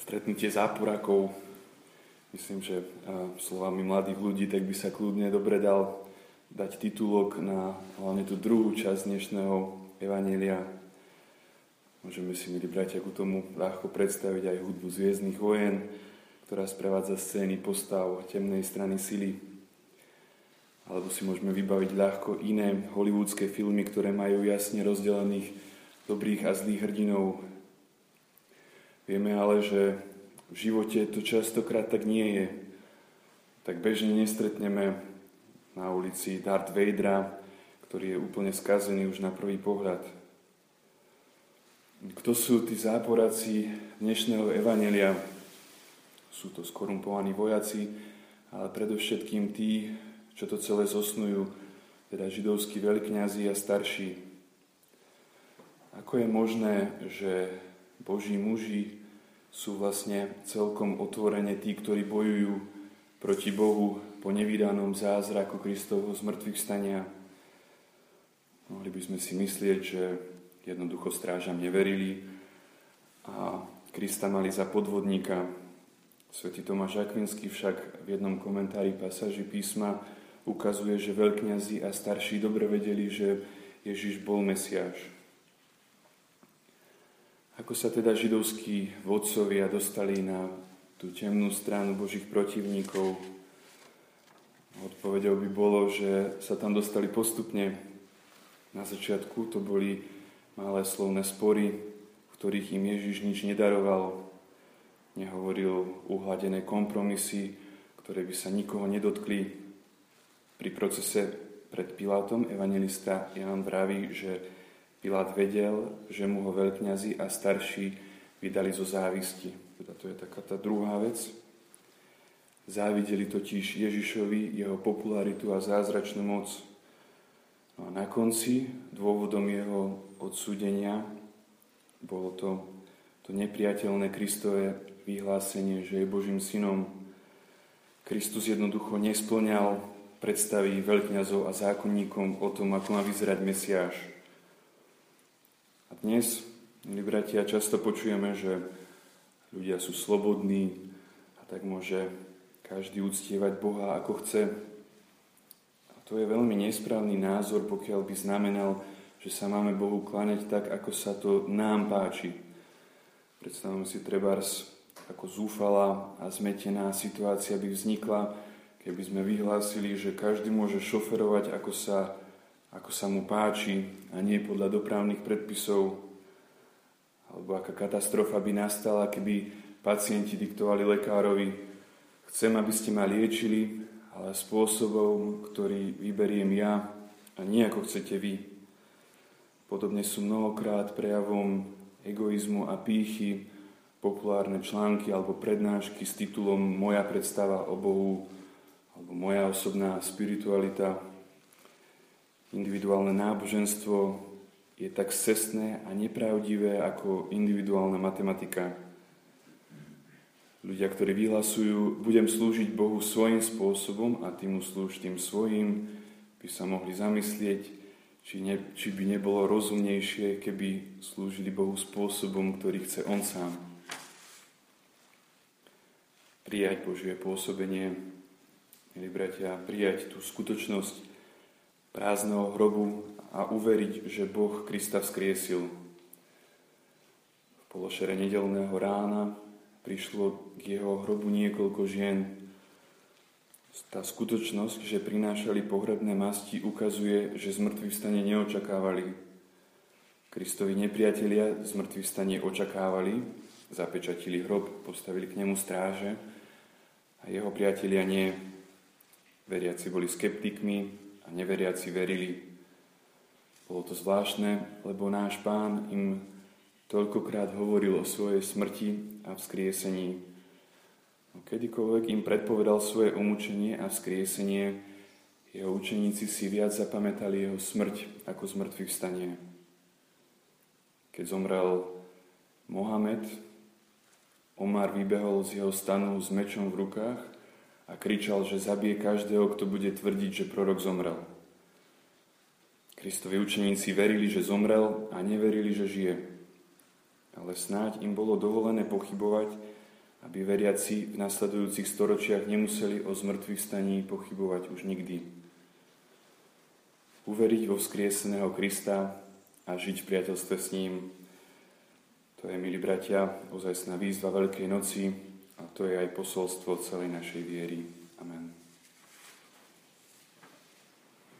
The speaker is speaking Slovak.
stretnutie záporakov. Myslím, že slovami mladých ľudí, tak by sa kľudne dobre dal dať titulok na hlavne tú druhú časť dnešného Evanília. Môžeme si, milí bratia, ku tomu ľahko predstaviť aj hudbu Zviezdnych vojen, ktorá sprevádza scény postav temnej strany sily. Alebo si môžeme vybaviť ľahko iné hollywoodske filmy, ktoré majú jasne rozdelených dobrých a zlých hrdinov. Vieme ale, že v živote to častokrát tak nie je. Tak bežne nestretneme na ulici Darth Vadera, ktorý je úplne skazený už na prvý pohľad. Kto sú tí záporáci dnešného evanelia? Sú to skorumpovaní vojaci, ale predovšetkým tí, čo to celé zosnujú, teda židovskí veľkňazi a starší. Ako je možné, že Boží muži sú vlastne celkom otvorene tí, ktorí bojujú proti Bohu po nevydanom zázraku Kristovho zmrtvých stania. Mohli by sme si myslieť, že jednoducho strážam neverili a Krista mali za podvodníka. Svetý Tomáš Akvinský však v jednom komentári pasáži písma ukazuje, že veľkňazi a starší dobre vedeli, že Ježiš bol Mesiáš. Ako sa teda židovskí vodcovia dostali na tú temnú stranu Božích protivníkov? Odpovedou by bolo, že sa tam dostali postupne. Na začiatku to boli malé slovné spory, v ktorých im Ježiš nič nedaroval. Nehovoril uhladené kompromisy, ktoré by sa nikoho nedotkli. Pri procese pred Pilátom evangelista Jan vraví, že Pilát vedel, že mu ho veľkňazi a starší vydali zo závisti. Teda to je taká tá druhá vec. Závideli totiž Ježišovi jeho popularitu a zázračnú moc. No a na konci dôvodom jeho odsúdenia bolo to, to nepriateľné Kristové vyhlásenie, že je Božím synom. Kristus jednoducho nesplňal predstavy veľkňazov a zákonníkom o tom, ako má vyzerať Mesiáš. Dnes, milí bratia, často počujeme, že ľudia sú slobodní a tak môže každý uctievať Boha ako chce. A to je veľmi nesprávny názor, pokiaľ by znamenal, že sa máme Bohu kláňať tak, ako sa to nám páči. Predstavujeme si trebárs, ako zúfala a zmetená situácia by vznikla, keby sme vyhlásili, že každý môže šoferovať, ako sa ako sa mu páči a nie podľa dopravných predpisov, alebo aká katastrofa by nastala, keby pacienti diktovali lekárovi, chcem, aby ste ma liečili, ale spôsobom, ktorý vyberiem ja a nie ako chcete vy. Podobne sú mnohokrát prejavom egoizmu a pýchy populárne články alebo prednášky s titulom Moja predstava o Bohu alebo Moja osobná spiritualita Individuálne náboženstvo je tak cestné a nepravdivé ako individuálna matematika. Ľudia, ktorí vyhlasujú, budem slúžiť Bohu svojím spôsobom a ty mu slúž tým svojím, by sa mohli zamyslieť, či, ne, či by nebolo rozumnejšie, keby slúžili Bohu spôsobom, ktorý chce On sám. Prijať Božie pôsobenie, milí bratia, prijať tú skutočnosť, prázdneho hrobu a uveriť, že Boh Krista vzkriesil. V pološere nedelného rána prišlo k jeho hrobu niekoľko žien. Tá skutočnosť, že prinášali pohrebné masti, ukazuje, že zmrtvý stane neočakávali. Kristovi nepriatelia zmrtvý stane očakávali, zapečatili hrob, postavili k nemu stráže a jeho priatelia nie. Veriaci boli skeptikmi, a neveriaci verili. Bolo to zvláštne, lebo náš pán im toľkokrát hovoril o svojej smrti a vzkriesení. No, kedykoľvek im predpovedal svoje umúčenie a vzkriesenie, jeho učeníci si viac zapamätali jeho smrť ako zmrtvých vstanie. Keď zomrel Mohamed, Omar vybehol z jeho stanu s mečom v rukách a kričal, že zabije každého, kto bude tvrdiť, že prorok zomrel. Kristovi učeníci verili, že zomrel a neverili, že žije. Ale snáď im bolo dovolené pochybovať aby veriaci v nasledujúcich storočiach nemuseli o zmrtvých staní pochybovať už nikdy. Uveriť vo vzkrieseného Krista a žiť v priateľstve s ním, to je, milí bratia, ozajstná výzva Veľkej noci to je aj posolstvo celej našej viery.